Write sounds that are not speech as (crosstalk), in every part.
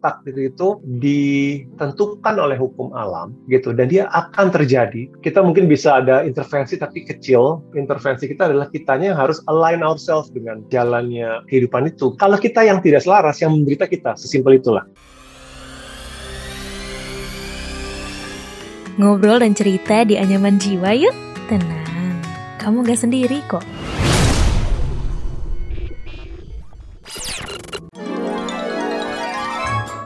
takdir itu ditentukan oleh hukum alam gitu dan dia akan terjadi. Kita mungkin bisa ada intervensi tapi kecil. Intervensi kita adalah kitanya yang harus align ourselves dengan jalannya kehidupan itu. Kalau kita yang tidak selaras yang menderita kita, sesimpel itulah. Ngobrol dan cerita di anyaman jiwa yuk. Tenang, kamu gak sendiri kok.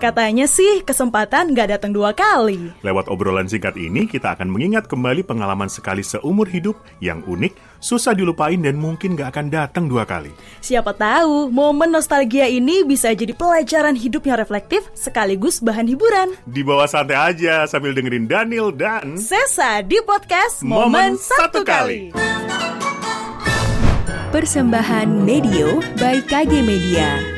Katanya sih kesempatan nggak datang dua kali. Lewat obrolan singkat ini, kita akan mengingat kembali pengalaman sekali seumur hidup yang unik, susah dilupain dan mungkin nggak akan datang dua kali. Siapa tahu momen nostalgia ini bisa jadi pelajaran hidup yang reflektif sekaligus bahan hiburan. Di bawah santai aja sambil dengerin Daniel dan Sesa di podcast Momen, Satu Kali. Persembahan Medio by KG Media.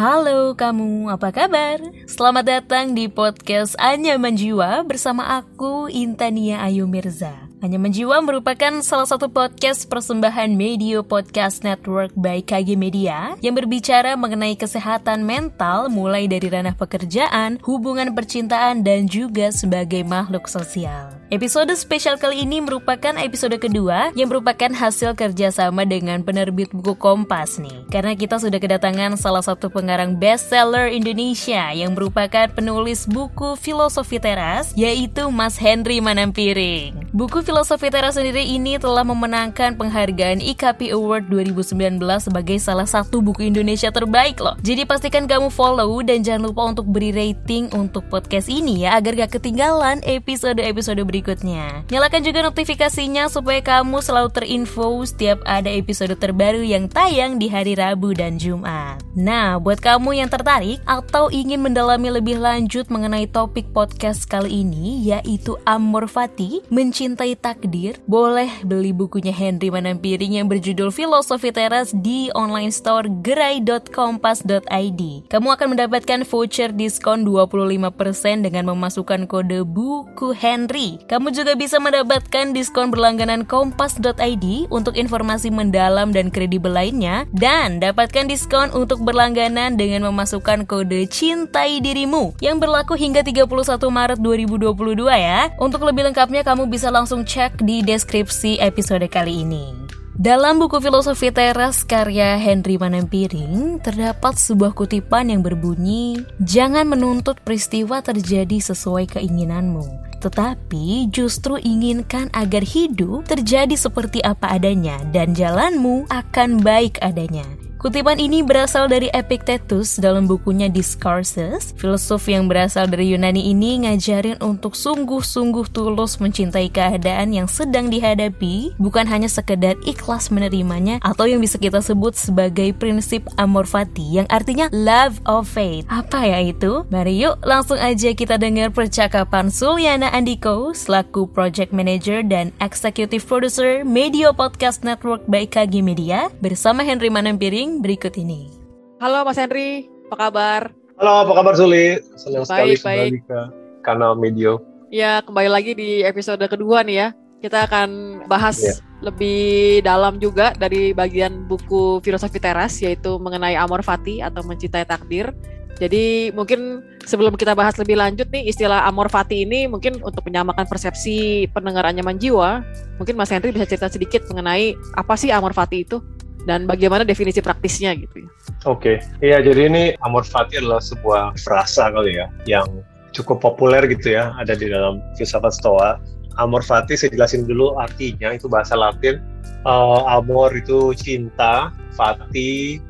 Halo kamu, apa kabar? Selamat datang di podcast Anyaman Jiwa bersama aku Intania Ayu Mirza. Anyaman Jiwa merupakan salah satu podcast persembahan Media Podcast Network by KG Media yang berbicara mengenai kesehatan mental mulai dari ranah pekerjaan, hubungan percintaan, dan juga sebagai makhluk sosial. Episode spesial kali ini merupakan episode kedua yang merupakan hasil kerjasama dengan penerbit buku Kompas nih. Karena kita sudah kedatangan salah satu pengarang bestseller Indonesia yang merupakan penulis buku Filosofi Teras, yaitu Mas Henry Manampiring. Buku Filosofi Teras sendiri ini telah memenangkan penghargaan IKP Award 2019 sebagai salah satu buku Indonesia terbaik loh. Jadi pastikan kamu follow dan jangan lupa untuk beri rating untuk podcast ini ya agar gak ketinggalan episode-episode berikutnya. Nyalakan juga notifikasinya supaya kamu selalu terinfo setiap ada episode terbaru yang tayang di hari Rabu dan Jumat. Nah, buat kamu yang tertarik atau ingin mendalami lebih lanjut mengenai topik podcast kali ini yaitu Amor Fati, mencintai takdir, boleh beli bukunya Henry Manampiring yang berjudul Filosofi Teras di online store gerai.kompas.id. Kamu akan mendapatkan voucher diskon 25% dengan memasukkan kode buku Henry. Kamu juga bisa mendapatkan diskon berlangganan kompas.id untuk informasi mendalam dan kredibel lainnya dan dapatkan diskon untuk berlangganan dengan memasukkan kode cintai dirimu yang berlaku hingga 31 Maret 2022 ya. Untuk lebih lengkapnya kamu bisa langsung cek di deskripsi episode kali ini. Dalam buku Filosofi Teras karya Henry Manampiring, terdapat sebuah kutipan yang berbunyi, Jangan menuntut peristiwa terjadi sesuai keinginanmu, tetapi justru inginkan agar hidup terjadi seperti apa adanya dan jalanmu akan baik adanya. Kutipan ini berasal dari Epictetus dalam bukunya Discourses. Filosof yang berasal dari Yunani ini ngajarin untuk sungguh-sungguh tulus mencintai keadaan yang sedang dihadapi, bukan hanya sekedar ikhlas menerimanya atau yang bisa kita sebut sebagai prinsip amor fati yang artinya love of faith. Apa ya itu? Mari yuk langsung aja kita dengar percakapan Suliana Andiko selaku project manager dan executive producer Media Podcast Network by KG Media bersama Henry Manampiring berikut ini. Halo Mas Henry, apa kabar? Halo, apa kabar Suli? Senang sekali Baik, baik. kembali ke kanal Medio. Ya, kembali lagi di episode kedua nih ya. Kita akan bahas Iya. lebih dalam juga dari bagian buku Filosofi Teras, yaitu mengenai Amor Fati atau Mencintai Takdir. Jadi mungkin sebelum kita bahas lebih lanjut nih istilah Amor Fati ini mungkin untuk menyamakan persepsi pendengar anyaman jiwa, mungkin Mas Henry bisa cerita sedikit mengenai apa sih Amor Fati itu dan bagaimana definisi praktisnya gitu. ya. Oke, iya jadi ini amor fati adalah sebuah frasa kali ya, yang cukup populer gitu ya, ada di dalam filsafat stoa. Amor fati saya jelasin dulu artinya, itu bahasa latin. Eh, amor itu cinta, fati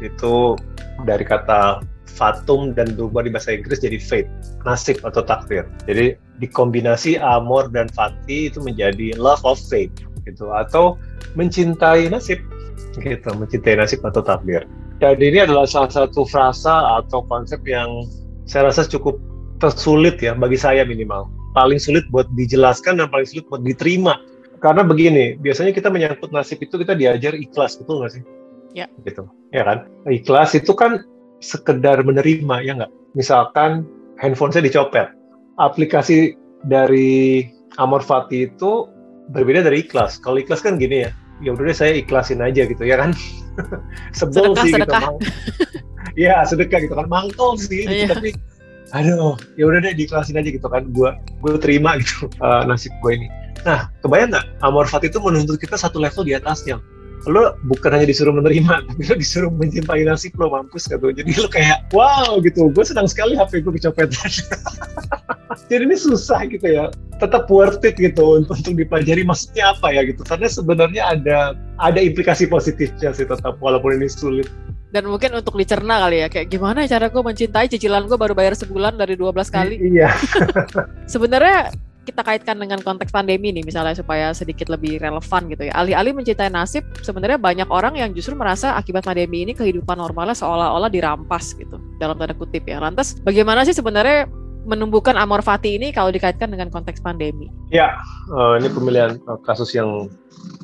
itu dari kata fatum dan berubah di bahasa Inggris jadi fate, nasib atau takdir. Jadi dikombinasi amor dan fati itu menjadi love of fate gitu atau mencintai nasib gitu, mencintai nasib atau takdir. Jadi ini adalah salah satu frasa atau konsep yang saya rasa cukup tersulit ya bagi saya minimal. Paling sulit buat dijelaskan dan paling sulit buat diterima. Karena begini, biasanya kita menyangkut nasib itu kita diajar ikhlas, betul nggak sih? Ya. Gitu, ya kan? Ikhlas itu kan sekedar menerima, ya nggak? Misalkan handphone saya dicopet, aplikasi dari Amor Fati itu berbeda dari ikhlas. Kalau ikhlas kan gini ya, ya udah deh saya ikhlasin aja gitu ya kan (laughs) sebel Sedekah, sih sedekah. gitu Mang. Iya sedekah gitu kan mangkol sih gitu, Iya. tapi aduh ya udah deh diklasin aja gitu kan gue gue terima gitu (laughs) eh, nasib gue ini nah kebayang nggak Amor Fati itu menuntut kita satu level di atasnya lo bukan hanya disuruh menerima (laughs) tapi lo disuruh mencintai nasib lo mampus gitu jadi lo kayak wow gitu gue senang sekali HP gue kecopetan jadi ini susah gitu ya tetap worth it gitu untuk, untuk dipelajari maksudnya apa ya gitu karena sebenarnya ada ada implikasi positifnya sih tetap walaupun ini sulit Dan mungkin untuk dicerna kali ya, kayak gimana cara gue mencintai cicilan gue baru bayar sebulan dari 12 kali. I- iya (laughs) Sebenarnya kita kaitkan dengan konteks pandemi nih misalnya supaya sedikit lebih relevan gitu ya. Alih-alih mencintai nasib, sebenarnya banyak orang yang justru merasa akibat pandemi ini kehidupan normalnya seolah-olah dirampas gitu dalam tanda kutip ya. Lantas bagaimana sih sebenarnya menumbuhkan amor fati ini kalau dikaitkan dengan konteks pandemi? Ya, eh, ini pemilihan eh, kasus yang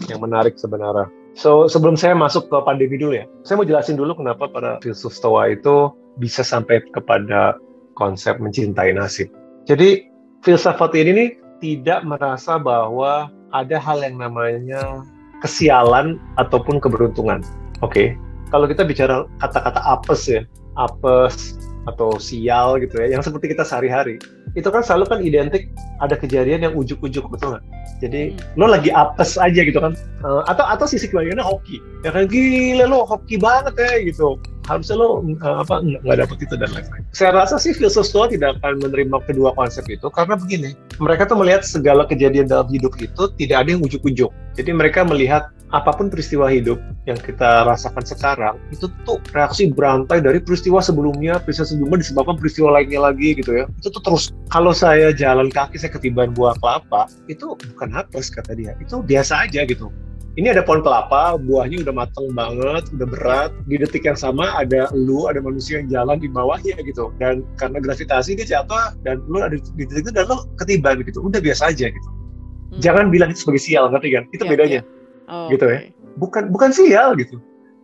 yang menarik sebenarnya. So sebelum saya masuk ke pandemi dulu ya, saya mau jelasin dulu kenapa para filsuf Stoa itu bisa sampai kepada konsep mencintai nasib. Jadi filsafat ini nih tidak merasa bahwa ada hal yang namanya kesialan ataupun keberuntungan. Oke, kalau kita bicara kata-kata apes ya, apes atau sial gitu ya, yang seperti kita sehari-hari, itu kan selalu kan identik ada kejadian yang ujuk-ujuk betul nggak? Jadi lo lagi apes aja gitu kan, Eh, atau atau sisi kebalikannya hoki, ya kan gila lo hoki banget ya gitu. Harusnya lo eh, apa nggak dapet itu dan lain-lain. Saya rasa sih filsuf Stoa tidak akan menerima kedua konsep itu karena begini, mereka tuh melihat segala kejadian dalam hidup itu tidak ada yang ujuk-ujuk. Jadi mereka melihat apa pun peristiwa hidup yang kita rasakan sekarang itu tuh reaksi berantai dari peristiwa sebelumnya, peristiwa sebelumnya disebabkan peristiwa lainnya lagi gitu ya. Itu tuh terus kalau saya jalan kaki saya ketiban buah kelapa itu bukan apes kata dia, itu biasa aja gitu. Ini ada pohon kelapa, buahnya udah matang banget, udah berat. Di detik yang sama ada lu, ada manusia yang jalan di bawahnya gitu. Dan karena gravitasi dia jatuh dan lu ada di detik itu dan lu ketiban gitu. Udah biasa aja gitu. Hmm. Jangan bilang itu sebagai sial, ngerti kan? Itu Iya, bedanya Oh, Gitu ya. bukan bukan sial gitu.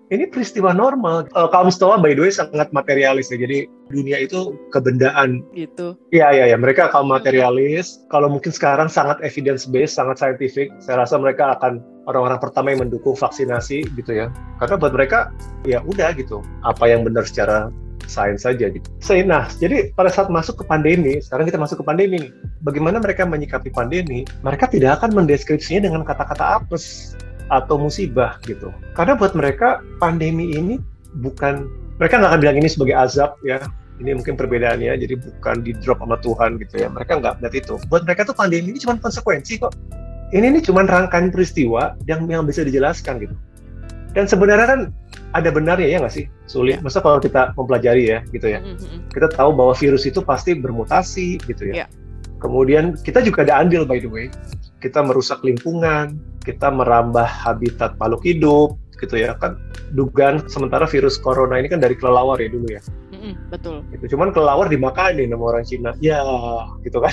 Ini peristiwa normal. Eh, kaum Stoa by the way sangat materialis ya. Jadi dunia itu kebendaan. Gitu. Iya iya ya. Mereka kaum materialis. Kalau mungkin sekarang sangat evidence based, sangat scientific. Saya rasa mereka akan orang-orang pertama yang mendukung vaksinasi gitu ya. Karena buat mereka ya udah gitu. Apa yang benar secara sains saja gitu. Nah, jadi pada saat masuk ke pandemi, sekarang kita masuk ke pandemi nih. Bagaimana mereka menyikapi pandemi? Mereka tidak akan mendeskripsinya dengan kata-kata apes atau musibah gitu. Karena buat mereka pandemi ini bukan mereka nggak akan bilang ini sebagai azab ya. Ini mungkin perbedaannya, jadi bukan di drop sama Tuhan gitu ya. Mereka nggak melihat itu. Buat mereka tuh pandemi ini cuma konsekuensi kok. Ini nih cuma rangkaian peristiwa yang yang bisa dijelaskan gitu. Dan sebenarnya kan ada benarnya ya nggak sih? Sulit. Ya. Masa kalau kita mempelajari ya gitu ya Mm, mm, mm. kita tahu bahwa virus itu pasti bermutasi gitu ya. Iya. Kemudian kita juga ada andil by the way. Kita merusak lingkungan, kita merambah habitat makhluk hidup gitu ya kan. Dugaan sementara virus corona ini kan dari kelelawar ya dulu ya. Mm, mm, betul. Itu cuman kelelawar dimakanin sama orang Cina. Ya, gitu kan.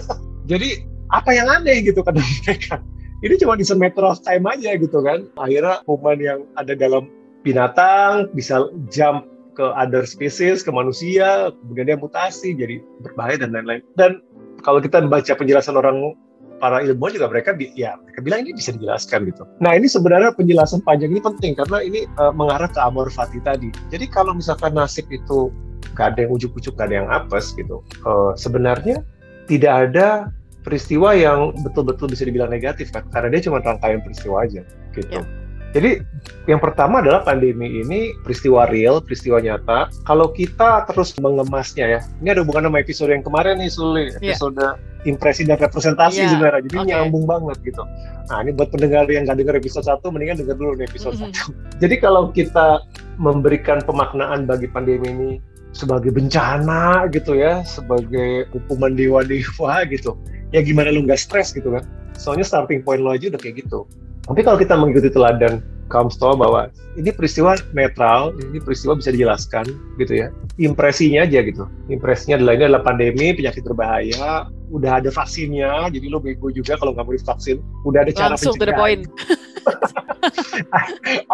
(laughs) Jadi apa yang aneh gitu kata (laughs) mereka. Ini cuma di matter of time aja gitu kan. Akhirnya kuman yang ada dalam binatang bisa jump ke other species, ke manusia, kemudian dia mutasi, jadi berbahaya dan lain-lain. Dan kalau kita baca penjelasan orang para ilmuwan juga mereka ya mereka bilang ini bisa dijelaskan gitu. Nah ini sebenarnya penjelasan panjang ini penting karena ini eh, mengarah ke amor fati tadi. Jadi kalau misalkan nasib itu gak ada yang ujuk-ujuk, gak ada yang apes gitu, eh, sebenarnya tidak ada peristiwa yang betul-betul bisa dibilang negatif kan karena dia cuma rangkaian peristiwa aja gitu. Ya. Jadi yang pertama adalah pandemi ini peristiwa real, peristiwa nyata. Kalau kita terus mengemasnya ya, ini ada hubungan sama episode yang kemarin nih Suli, Ya. episode impresi dan representasi Ya, sebenarnya. Jadi oke. nyambung banget gitu. Nah ini buat pendengar yang nggak dengar episode 1, mendingan dengar dulu nih episode Mhm. 1. (laughs) Jadi kalau kita memberikan pemaknaan bagi pandemi ini sebagai bencana gitu ya, sebagai hukuman dewa-dewa gitu, ya gimana lu nggak stres gitu kan? Soalnya starting point lo aja udah kayak gitu. Tapi kalau kita mengikuti teladan kaum Stoa bahwa ini peristiwa netral, ini peristiwa bisa dijelaskan gitu ya. Impresinya aja gitu. Impresinya adalah ini adalah pandemi, penyakit berbahaya, udah ada vaksinnya, jadi lo bego juga kalau nggak mau divaksin. Udah ada cara Langsung to the point. (laughs)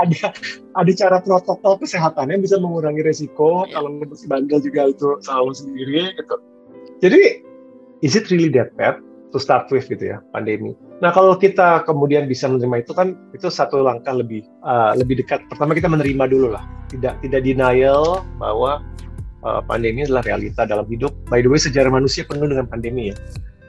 ada ada cara protokol kesehatannya bisa mengurangi resiko Iya. kalau masih bandel juga itu salah sendiri gitu jadi is it really that bad to start with gitu ya pandemi. Nah kalau kita kemudian bisa menerima itu kan itu satu langkah lebih uh, lebih dekat. Pertama kita menerima dulu lah, tidak tidak denial bahwa uh, pandemi adalah realita dalam hidup. By the way sejarah manusia penuh dengan pandemi ya.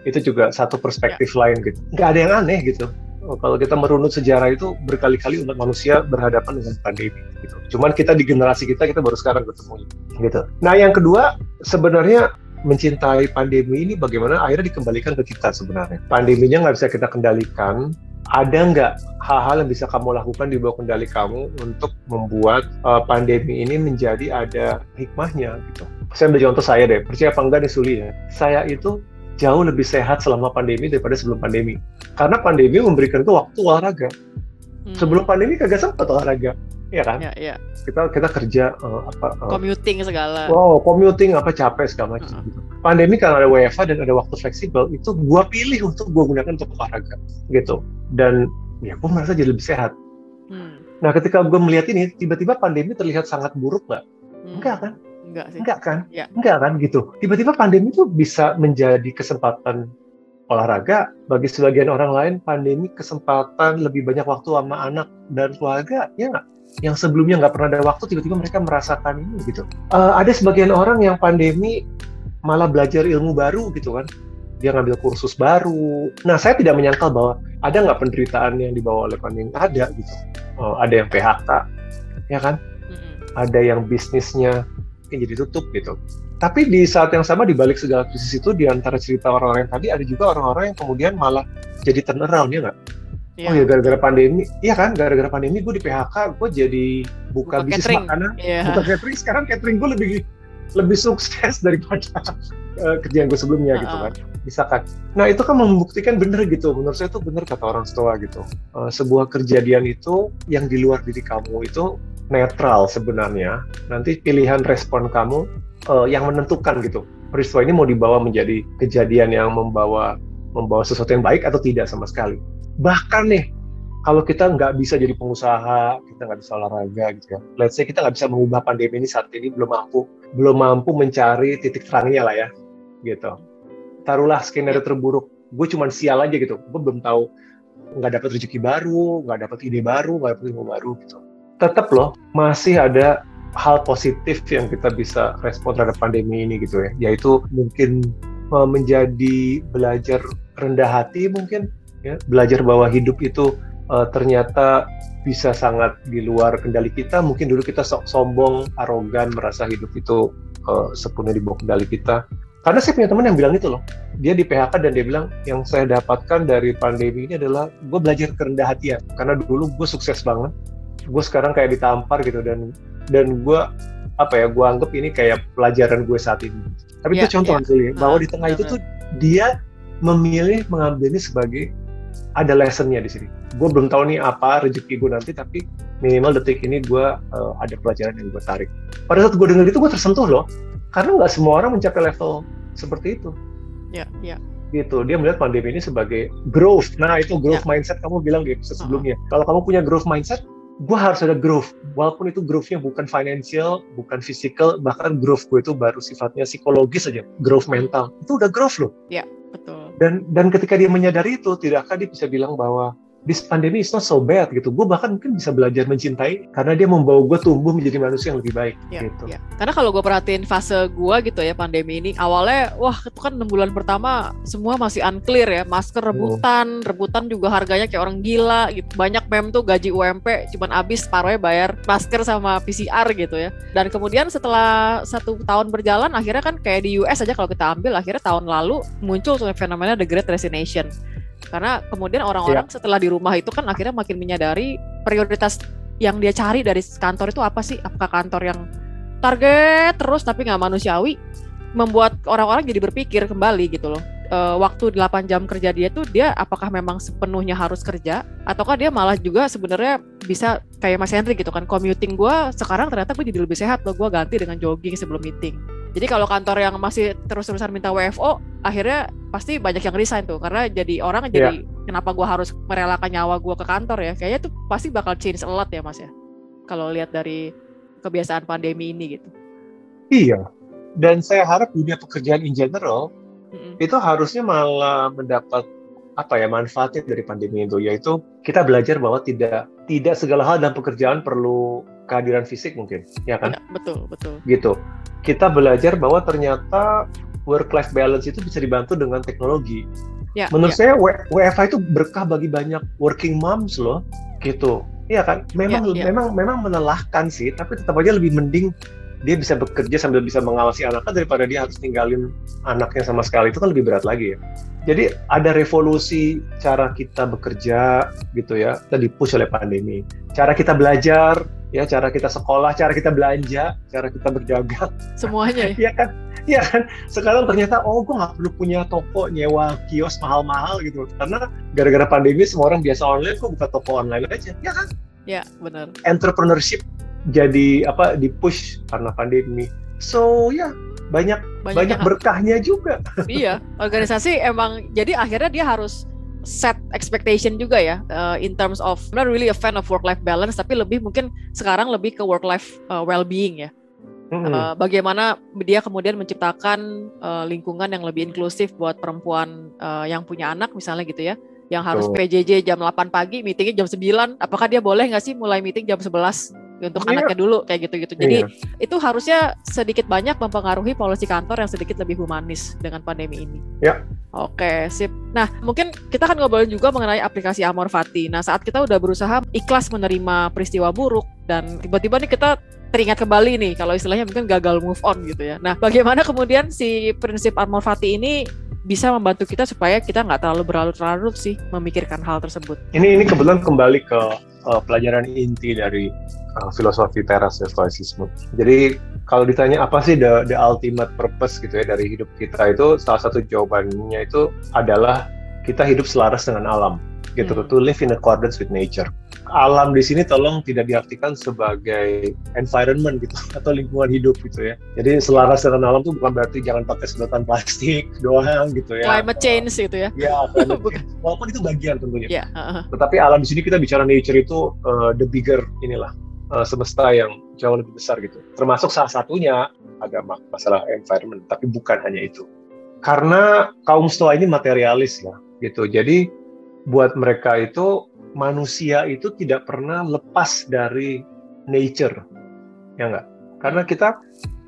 Itu juga satu perspektif ya. lain gitu. Nggak ada yang aneh gitu. Oh, kalau kita merunut sejarah itu berkali-kali umat manusia berhadapan dengan pandemi gitu. Cuman kita di generasi kita kita baru sekarang ketemu gitu. Nah yang kedua sebenarnya mencintai pandemi ini bagaimana akhirnya dikembalikan ke kita sebenarnya. Pandeminya nggak bisa kita kendalikan. Ada nggak hal-hal yang bisa kamu lakukan di bawah kendali kamu untuk membuat uh, pandemi ini menjadi ada hikmahnya gitu. Saya ambil contoh saya deh, percaya apa enggak nih Suli ya. Saya itu jauh lebih sehat selama pandemi daripada sebelum pandemi. Karena pandemi memberikan itu waktu olahraga. Hmm. Sebelum pandemi kagak sempat olahraga Iya kan? Iya, iya. Kita kita kerja uh, apa uh, commuting segala. Wow, commuting apa capek segala macam uh gitu. Pandemi karena ada WFH dan ada waktu fleksibel, itu gua pilih untuk gua gunakan untuk olahraga gitu. Dan ya gua merasa jadi lebih sehat. Hmm. Nah, ketika gua melihat ini, tiba-tiba pandemi terlihat sangat buruk nggak? Hmm. Enggak kan? Enggak sih. Enggak kan? Ya. Enggak kan gitu. Tiba-tiba pandemi itu bisa menjadi kesempatan olahraga bagi sebagian orang lain pandemi kesempatan lebih banyak waktu sama anak dan keluarga ya nggak yang sebelumnya nggak pernah ada waktu tiba-tiba mereka merasakan ini gitu. Uh, ada sebagian orang yang pandemi malah belajar ilmu baru gitu kan. Dia ngambil kursus baru. Nah, saya tidak menyangkal bahwa ada nggak penderitaan yang dibawa oleh pandemi? Ada gitu. Uh, ada yang PHK, ya kan? Ada yang bisnisnya yang jadi tutup gitu. Tapi di saat yang sama di balik segala krisis itu di antara cerita orang-orang yang tadi ada juga orang-orang yang kemudian malah jadi turnaround ya nggak? Yeah. Oh ya gara-gara pandemi, iya kan gara-gara pandemi gue di PHK, gue jadi buka, buka bisnis catering. makanan, yeah. buka catering. Sekarang catering gue lebih lebih sukses (laughs) daripada uh, kerjaan gue sebelumnya uh -uh. gitu kan. Bisa kan. Nah itu kan membuktikan bener gitu. Menurut saya itu bener kata orang tua gitu. Uh, sebuah kejadian itu yang di luar diri kamu itu netral sebenarnya. Nanti pilihan respon kamu uh, yang menentukan gitu. Peristiwa ini mau dibawa menjadi kejadian yang membawa membawa sesuatu yang baik atau tidak sama sekali bahkan nih kalau kita nggak bisa jadi pengusaha, kita nggak bisa olahraga gitu ya. Let's say kita nggak bisa mengubah pandemi ini saat ini belum mampu, belum mampu mencari titik terangnya lah ya, gitu. Taruhlah skenario terburuk, gue cuma sial aja gitu, gue belum tahu nggak dapat rezeki baru, nggak dapat ide baru, nggak dapat ilmu baru gitu. Tetap loh, masih ada hal positif yang kita bisa respon terhadap pandemi ini gitu ya, yaitu mungkin eh, menjadi belajar rendah hati mungkin ya. Belajar bahwa hidup itu uh, ternyata bisa sangat di luar kendali kita. Mungkin dulu kita sok sombong arogan merasa hidup itu uh, sepenuhnya di bawah kendali kita. Karena saya punya teman yang bilang itu loh. Dia di PHK dan dia bilang yang saya dapatkan dari pandemi ini adalah gue belajar kerendah hatian karena dulu gue sukses banget. Gue sekarang kayak ditampar gitu dan dan gue apa ya gue anggap ini kayak pelajaran gue saat ini tapi yeah, itu contoh yeah. bahwa di tengah itu tuh dia memilih mengambil ini sebagai ada lessonnya di sini. Gue belum tahu nih apa rezeki gue nanti, tapi minimal detik ini gue uh, ada pelajaran yang gue tarik. Pada saat gue dengar itu gue tersentuh loh, karena nggak semua orang mencapai level seperti itu. Ya, ya. Gitu, dia melihat pandemi ini sebagai growth. Nah itu growth ya. mindset kamu bilang di episode uh -huh. sebelumnya. Kalau kamu punya growth mindset, gue harus ada growth. Walaupun itu growth-nya bukan financial, bukan physical, bahkan growth gue itu baru sifatnya psikologis aja, growth mental. Itu udah growth loh. Ya, betul. Dan dan ketika dia menyadari itu, tidakkah dia bisa bilang bahwa this pandemi is not so bad gitu. Gue bahkan mungkin bisa belajar mencintai karena dia membawa gue tumbuh menjadi manusia yang lebih baik ya, gitu. Ya. Karena kalau gue perhatiin fase gue gitu ya pandemi ini, awalnya wah itu kan enam bulan pertama semua masih unclear ya, masker rebutan, oh. rebutan juga harganya kayak orang gila gitu. Banyak mem tuh gaji UMP cuman habis separuhnya bayar masker sama PCR gitu ya. Dan kemudian setelah satu tahun berjalan, akhirnya kan kayak di US aja kalau kita ambil, akhirnya tahun lalu muncul fenomena the Great Resignation karena kemudian orang-orang ya. setelah di rumah itu kan akhirnya makin menyadari prioritas yang dia cari dari kantor itu apa sih? Apakah kantor yang target terus tapi nggak manusiawi membuat orang-orang jadi berpikir kembali gitu loh. Uh, waktu 8 jam kerja dia tuh dia apakah memang sepenuhnya harus kerja ataukah dia malah juga sebenarnya bisa kayak Mas Henry gitu kan commuting gue sekarang ternyata gue jadi lebih sehat loh gue ganti dengan jogging sebelum meeting jadi kalau kantor yang masih terus-terusan minta WFO akhirnya pasti banyak yang resign tuh. Karena jadi orang jadi yeah. kenapa gue harus merelakan nyawa gue ke kantor ya? Kayaknya tuh pasti bakal change a lot ya Mas ya? Kalau lihat dari kebiasaan pandemi ini gitu. Iya. Dan saya harap dunia pekerjaan in general Mm-mm. itu harusnya malah mendapat apa ya manfaatnya dari pandemi itu. Yaitu kita belajar bahwa tidak tidak segala hal dalam pekerjaan perlu kehadiran fisik mungkin ya kan Ya, betul, betul. gitu kita belajar bahwa ternyata work life balance itu bisa dibantu dengan teknologi Ya, menurut ya. saya WFH itu berkah bagi banyak working moms loh gitu Iya kan memang Ya, ya. memang memang melelahkan sih tapi tetap aja lebih mending dia bisa bekerja sambil bisa mengawasi anaknya daripada dia harus ninggalin anaknya sama sekali itu kan lebih berat lagi ya jadi ada revolusi cara kita bekerja gitu ya kita dipush oleh pandemi cara kita belajar ya cara kita sekolah cara kita belanja cara kita berdagang Semuanya ya. (laughs) Iya kan? Iya kan? Sekarang ternyata oh gue nggak perlu punya toko nyewa kios mahal-mahal gitu. Karena gara-gara pandemi semua orang biasa online, kok buka toko online aja. Ya kan? Ya, benar. Entrepreneurship jadi apa di push karena pandemi. So ya banyak Banyak, banyak yang- berkahnya juga. iya, organisasi emang jadi akhirnya dia harus set expectation juga ya uh, in terms of I'm not really a fan of work life balance tapi lebih mungkin sekarang lebih ke work life uh, well being ya. Uh, bagaimana dia kemudian menciptakan uh, lingkungan yang lebih inklusif buat perempuan uh, yang punya anak misalnya gitu ya yang harus Betul. PJJ jam 8 pagi meetingnya jam 9 apakah dia boleh nggak sih mulai meeting jam 11 untuk Iya. anaknya dulu kayak gitu-gitu jadi Iya. itu harusnya sedikit banyak mempengaruhi polisi kantor yang sedikit lebih humanis dengan pandemi ini Ya. Oke, sip. Nah, mungkin kita akan ngobrolin juga mengenai aplikasi Amor Fati. Nah, saat kita udah berusaha ikhlas menerima peristiwa buruk dan tiba-tiba nih kita teringat kembali nih kalau istilahnya mungkin gagal move on gitu ya. Nah, bagaimana kemudian si prinsip Amor Fati ini bisa membantu kita supaya kita nggak terlalu berlarut-larut sih memikirkan hal tersebut. Ini ini kebetulan kembali ke uh, pelajaran inti dari uh, filosofi teras ya stoicisme. Jadi kalau ditanya apa sih the, the ultimate purpose gitu ya dari hidup kita itu salah satu jawabannya itu adalah kita hidup selaras dengan alam gitu Hmm. to live in accordance with nature. Alam di sini tolong tidak diartikan sebagai environment gitu (laughs) atau lingkungan hidup gitu ya. Jadi selaras dengan alam itu bukan berarti jangan pakai sedotan plastik (laughs) doang gitu ya. Climate change gitu ya. (laughs) Ya, change. walaupun itu bagian tentunya. Ya, heeh. Tetapi alam di sini kita bicara nature itu uh, the bigger inilah uh, semesta yang jauh lebih besar gitu. Termasuk salah satunya ada ma- masalah environment, tapi bukan hanya itu. Karena kaum Stoa ini materialis ya, gitu. Jadi buat mereka itu manusia itu tidak pernah lepas dari nature, ya enggak? Karena kita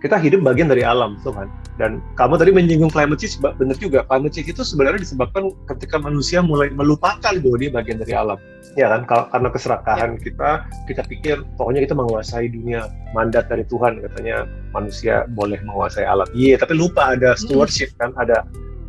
kita hidup bagian dari alam, tuh kan. Dan kamu tadi menyinggung climate change, benar juga. Climate change itu sebenarnya disebabkan ketika manusia mulai melupakan bahwa dia bagian dari alam. Ya kan, karena keserakahan kita, kita pikir pokoknya kita menguasai dunia. Mandat dari Tuhan katanya manusia boleh menguasai alam. Iya, tapi lupa ada stewardship kan, ada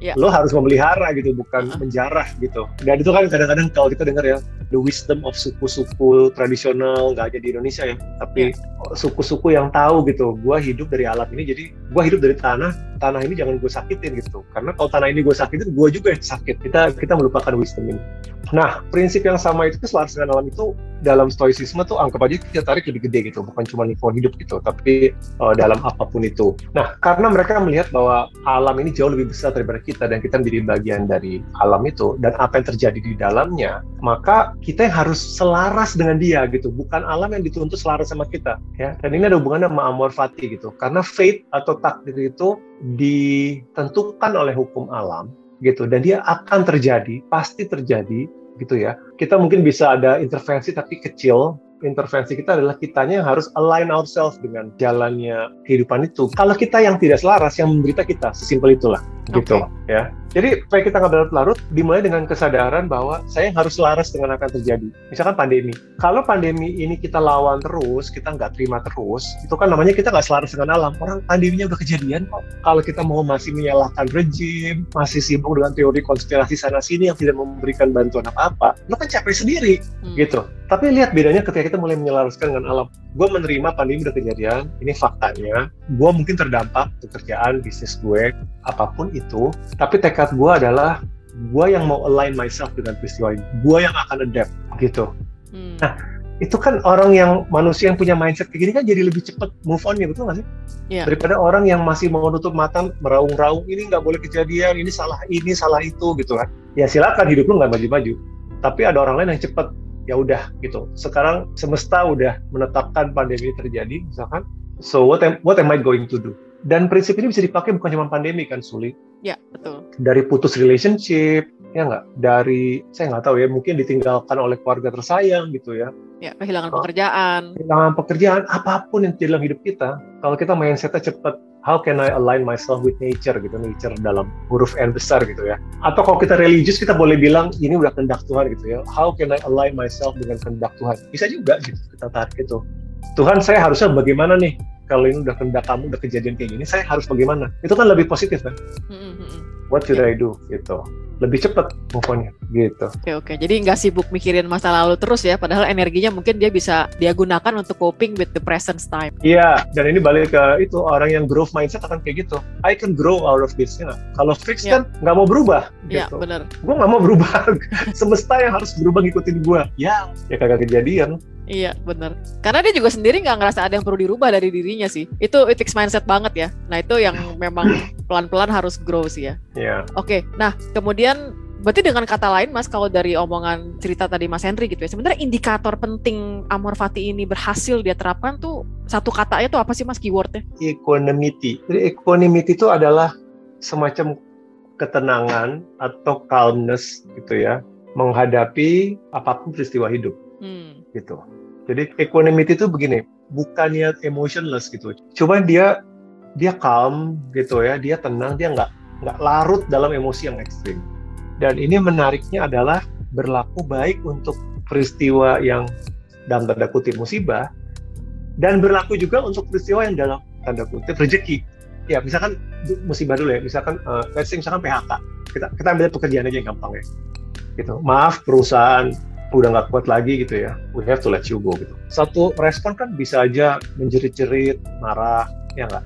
Ya. lo harus memelihara gitu, bukan Uh-uh. menjarah gitu. Dan itu kan kadang-kadang kalau kita dengar ya, the wisdom of suku-suku tradisional nggak aja di Indonesia ya, tapi suku-suku yang tahu gitu, gua hidup dari alam ini, jadi gua hidup dari tanah, tanah ini jangan gue sakitin gitu. Karena kalau tanah ini gue sakitin, gue juga yang sakit. Kita kita melupakan wisdom ini. Nah, prinsip yang sama itu selaras dengan alam itu dalam stoicisme tuh anggap aja kita tarik lebih gede gitu, bukan cuma lingkungan hidup gitu, tapi uh, dalam apa pun itu. Nah, karena mereka melihat bahwa alam ini jauh lebih besar daripada kita dan kita menjadi bagian dari alam itu dan apa yang terjadi di dalamnya, maka kita yang harus selaras dengan dia gitu, bukan alam yang dituntut selaras sama kita ya. Dan ini ada hubungannya sama amor fati gitu, karena fate atau takdir itu ditentukan oleh hukum alam gitu dan dia akan terjadi, pasti terjadi gitu ya. Kita mungkin bisa ada intervensi tapi kecil. Intervensi kita adalah kitanya yang harus align ourselves dengan jalannya kehidupan itu. Kalau kita yang tidak selaras, yang menderita kita, sesimpel itulah gitu ya. Jadi supaya kita nggak berlarut-larut, dimulai dengan kesadaran bahwa saya harus selaras dengan yang terjadi. Misalkan pandemi. Kalau pandemi ini kita lawan terus, kita nggak terima terus, itu kan namanya kita nggak selaras dengan alam. Orang pandeminya udah kejadian kok. Kalau kita mau masih menyalahkan rejim, masih sibuk dengan teori konspirasi sana-sini yang tidak memberikan bantuan apa-apa, lo kan capek sendiri Hmm. gitu. Tapi lihat bedanya ketika kita mulai menyelaraskan dengan alam. Gue menerima pandemi udah kejadian, ini faktanya. Gue mungkin terdampak pekerjaan, bisnis gue, apa pun itu. Tapi tekad gue adalah gue yang mau align myself dengan peristiwa ini. Gue yang akan adapt gitu. Hmm. Nah, Itu kan orang yang manusia yang punya mindset kayak gini kan jadi lebih cepat move on ya betul nggak sih? Iya. Daripada orang yang masih mau nutup mata meraung-raung ini nggak boleh kejadian, ini salah ini salah itu gitu kan. Ya silakan hidup lu nggak maju-maju. Tapi ada orang lain yang cepat ya udah gitu. Sekarang semesta udah menetapkan pandemi terjadi misalkan. So what am, what am I going to do? Dan prinsip ini bisa dipakai bukan cuma pandemi kan, Suli. Ya, betul. Dari putus relationship, ya nggak? Dari, saya nggak tahu ya, mungkin ditinggalkan oleh keluarga tersayang gitu ya. Ya, kehilangan Oh. pekerjaan. Kehilangan pekerjaan, apa pun yang dalam hidup kita. Kalau kita mindsetnya cepat, how can I align myself with nature gitu, nature dalam huruf N besar gitu ya. Atau kalau kita religius, kita boleh bilang, ini udah kehendak Tuhan gitu ya. How can I align myself dengan kehendak Tuhan? Bisa juga gitu, kita tarik itu. Tuhan saya harusnya bagaimana nih? Kalau ini udah kehendak kamu, udah kejadian kayak gini, saya harus bagaimana? Itu kan lebih positif kan? Mm, mm, mm. What should I do? Gitu. Lebih cepat move on-nya. Gitu. Oke oke, jadi nggak sibuk mikirin masa lalu terus ya, padahal energinya mungkin dia bisa dia gunakan untuk coping with the present time. Iya, dan ini balik ke itu orang yang growth mindset akan kayak gitu. I can grow out of this. Ya. Kalau fix Iya. kan nggak mau berubah. Iya Gitu. benar. Gue nggak mau berubah. (laughs) Semesta yang harus berubah ngikutin gue. Ya, ya kagak kejadian. Iya benar. Karena dia juga sendiri nggak ngerasa ada yang perlu dirubah dari dirinya sih. Itu it takes mindset banget ya. Nah itu yang (laughs) memang pelan-pelan harus grow sih ya. Ya, Oke, nah kemudian berarti dengan kata lain mas, kalau dari omongan cerita tadi Mas Henry gitu ya, sebenarnya indikator penting Amor Fati ini berhasil dia terapkan tuh satu katanya tuh apa sih mas keywordnya? equanimity. Jadi equanimity itu adalah semacam ketenangan atau calmness gitu ya menghadapi apa pun peristiwa hidup. Hmm. Gitu. Jadi equanimity itu begini, bukannya emotionless gitu. Cuma dia dia calm gitu ya, dia tenang, dia nggak nggak larut dalam emosi yang ekstrim. Dan ini menariknya adalah berlaku baik untuk peristiwa yang dalam tanda kutip musibah dan berlaku juga untuk peristiwa yang dalam tanda kutip rezeki. Ya, misalkan musibah dulu ya, misalkan uh, misalkan PHK. Kita kita ambil pekerjaan aja yang gampang ya. Gitu. Maaf perusahaan udah nggak kuat lagi gitu ya, we have to let you go gitu. Satu respon kan bisa aja menjerit-jerit, marah, ya nggak?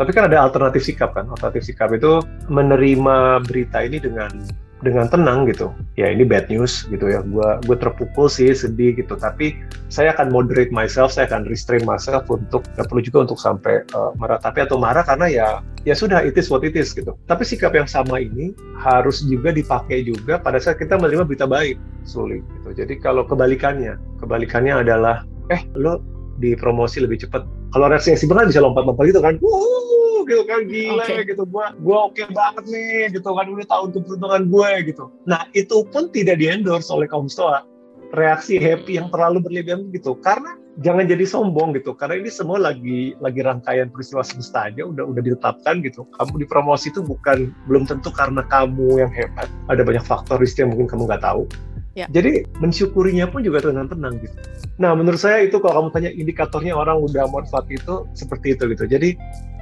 Tapi kan ada alternatif sikap kan, alternatif sikap itu menerima berita ini dengan dengan tenang gitu. Ya ini bad news gitu ya, gua gue terpukul sih, sedih gitu. Tapi saya akan moderate myself, saya akan restrain myself untuk nggak perlu juga untuk sampai uh, marah. Tapi atau marah karena ya ya sudah it is what it is gitu. Tapi sikap yang sama ini harus juga dipakai juga pada saat kita menerima berita baik, sulit gitu. Jadi kalau kebalikannya, kebalikannya adalah eh lo dipromosi lebih cepat. Kalau reaksi yang kan bisa lompat-lompat gitu kan, gitu kan gila Oke. gitu. Gua gua oke banget nih gitu kan. Udah tahun keberuntungan gue gitu. Nah itu pun tidak di endorse oleh kaum stoa. Reaksi happy yang terlalu berlebihan gitu. Karena jangan jadi sombong gitu. Karena ini semua lagi lagi rangkaian peristiwa semesta aja udah udah ditetapkan gitu. Kamu dipromosi itu bukan belum tentu karena kamu yang hebat. Ada banyak faktor risiko yang mungkin kamu nggak tahu. Ya. jadi mensyukurinya pun juga dengan tenang gitu. Nah menurut saya itu kalau kamu tanya indikatornya orang udah manfaat itu seperti itu gitu. Jadi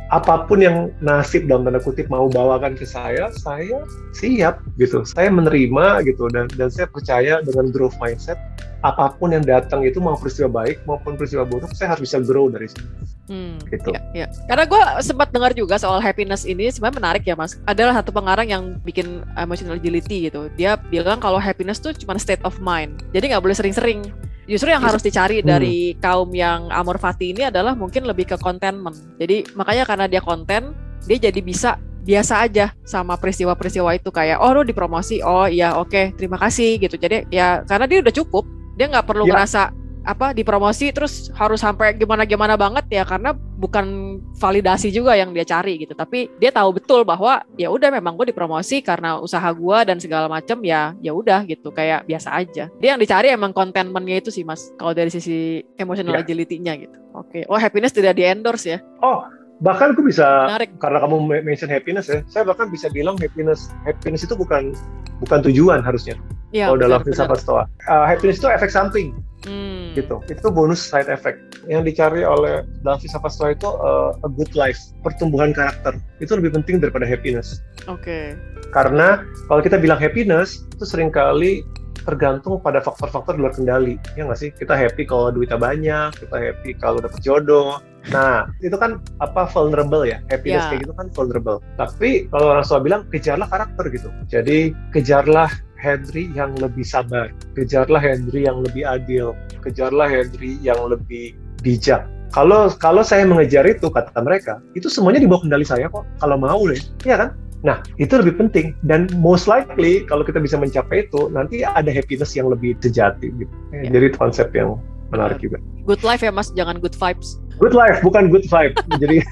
apa pun yang nasib dalam tanda kutip mau bawakan ke saya, saya siap gitu. Saya menerima gitu dan dan saya percaya dengan growth mindset apa pun yang datang itu mau peristiwa baik maupun peristiwa buruk, saya harus bisa grow dari situ. Hmm, Gitu. ya, ya. Karena gue sempat dengar juga soal happiness ini sebenarnya menarik ya mas. Adalah satu pengarang yang bikin emotional agility gitu. Dia bilang kalau happiness tuh cuma state of mind. Jadi nggak boleh sering-sering. Justru yang harus dicari Hmm. dari kaum yang amor fati ini adalah mungkin lebih ke contentment. Jadi makanya karena dia konten, dia jadi bisa biasa aja sama peristiwa-peristiwa itu kayak oh lu dipromosi, oh iya oke terima kasih gitu. Jadi ya karena dia udah cukup, dia nggak perlu Ya. ngerasa apa dipromosi terus harus sampai gimana-gimana banget ya karena bukan validasi juga yang dia cari gitu. Tapi dia tahu betul bahwa ya udah memang gue dipromosi karena usaha gue dan segala macam ya ya udah gitu kayak biasa aja. Dia yang dicari emang contentmentnya itu sih mas kalau dari sisi emotional Ya. agility-nya gitu. Oke. Oh happiness tidak di endorse ya? Oh, bahkan aku bisa menarik karena kamu me- mention happiness ya, saya bahkan bisa bilang happiness happiness itu bukan bukan tujuan harusnya. ya kalau dalam filsafat stoa, Uh, happiness itu efek samping. Hmm, gitu. Itu bonus side effect yang dicari oleh dalam filsafat stoa itu uh, a good life, pertumbuhan karakter. Itu lebih penting daripada happiness. oke Karena kalau kita bilang happiness itu sering kali tergantung pada faktor-faktor luar kendali. Ya nggak sih? Kita happy kalau duitnya banyak, kita happy kalau dapat jodoh. Nah, itu kan apa vulnerable ya. Happiness Ya. kayak gitu kan vulnerable. Tapi kalau orang tua bilang kejarlah karakter gitu. Jadi kejarlah Henry yang lebih sabar, kejarlah Henry yang lebih adil, kejarlah Henry yang lebih bijak. Kalau kalau saya mengejar itu kata mereka, itu semuanya di bawah kendali saya kok. Kalau mau deh, iya kan? Nah, itu lebih penting dan most likely kalau kita bisa mencapai itu nanti ada happiness yang lebih sejati gitu. Ya. Jadi konsep yang menarik juga. Good life ya mas, jangan good vibes. Good life bukan good vibe. (laughs) Jadi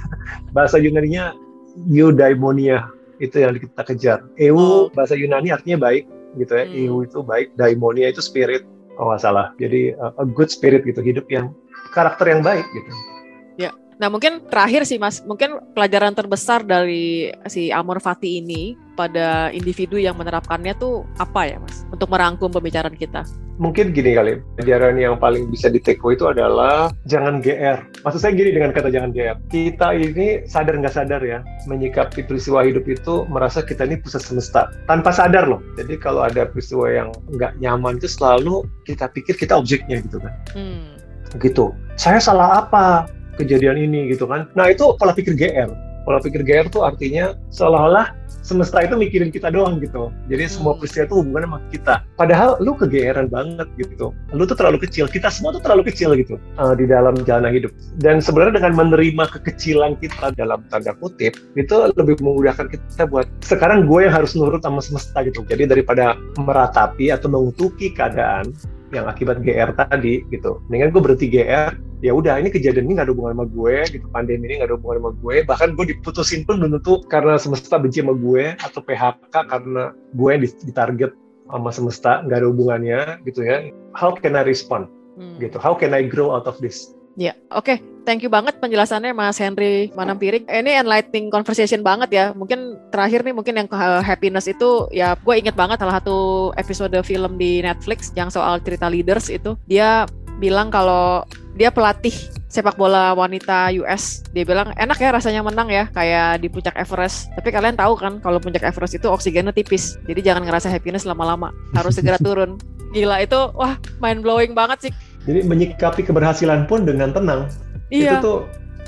bahasa Yunani-nya eudaimonia itu yang kita kejar. Eu Oh. bahasa Yunani artinya baik gitu ya. Hmm. Eu itu baik, daimonia itu spirit. Oh nggak salah. Jadi uh, a good spirit gitu, hidup yang karakter yang baik gitu. Nah mungkin terakhir sih mas, mungkin pelajaran terbesar dari si Amor Fati ini pada individu yang menerapkannya tuh apa ya mas? Untuk merangkum pembicaraan kita. Mungkin gini kali, pelajaran yang paling bisa diteko itu adalah jangan GR. Maksud saya gini dengan kata jangan GR. Kita ini sadar nggak sadar ya, menyikapi peristiwa hidup itu merasa kita ini pusat semesta. Tanpa sadar loh. Jadi kalau ada peristiwa yang nggak nyaman itu selalu kita pikir kita objeknya gitu kan. Hmm. Gitu. Saya salah apa kejadian ini gitu kan. Nah itu pola pikir GR. Pola pikir GR tuh artinya seolah-olah semesta itu mikirin kita doang gitu. Jadi semua Hmm. peristiwa itu hubungannya sama kita. Padahal lu kegeeran banget gitu. Lu tuh terlalu kecil. Kita semua tuh terlalu kecil gitu uh, di dalam jalan hidup. Dan sebenarnya dengan menerima kekecilan kita dalam tanda kutip itu lebih memudahkan kita buat sekarang gue yang harus nurut sama semesta gitu. Jadi daripada meratapi atau mengutuki keadaan yang akibat GR tadi gitu. Mendingan gue berhenti GR, ya udah ini kejadian ini gak ada hubungan sama gue gitu, pandemi ini gak ada hubungan sama gue, bahkan gue diputusin pun belum tentu karena semesta benci sama gue atau PHK karena gue yang di- ditarget sama semesta nggak ada hubungannya gitu ya. How can I respond Hmm. gitu? How can I grow out of this? Ya, oke. Thank you banget penjelasannya Mas Henry Manampiring. Eh, Ini enlightening conversation banget ya. Mungkin terakhir nih mungkin yang ke happiness itu ya gue inget banget salah satu episode film di Netflix yang soal cerita leaders itu. Dia bilang kalau dia pelatih sepak bola wanita US. Dia bilang enak ya rasanya menang ya kayak di puncak Everest. Tapi kalian tahu kan kalau puncak Everest itu oksigennya tipis. Jadi jangan ngerasa happiness lama-lama. Harus segera (laughs) turun. Gila itu wah mind blowing banget sih. Jadi menyikapi keberhasilan pun dengan tenang. Iya. Itu tuh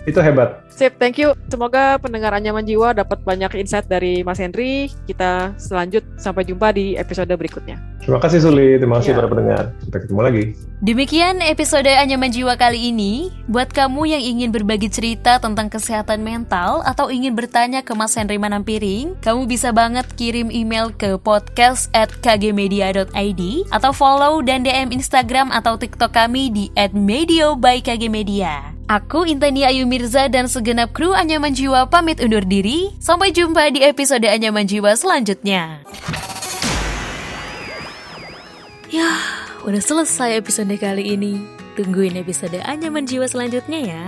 itu hebat. Sip, thank you. Semoga pendengar Anyaman Jiwa dapat banyak insight dari Mas Henry. Kita selanjut sampai jumpa di episode berikutnya. Terima kasih Suli, terima kasih Ya. para pendengar. Sampai ketemu lagi. Demikian episode Anyaman Jiwa kali ini. Buat kamu yang ingin berbagi cerita tentang kesehatan mental atau ingin bertanya ke Mas Henry Manampiring, kamu bisa banget kirim email ke podcast at kgmedia.id atau follow dan DM Instagram atau TikTok kami di @medio by kgmedia. Aku Intania Ayu Mirza dan segenap kru Anyaman Jiwa pamit undur diri. Sampai jumpa di episode Anyaman Jiwa selanjutnya. Yah, udah selesai episode kali ini. Tungguin episode Anyaman Jiwa selanjutnya ya.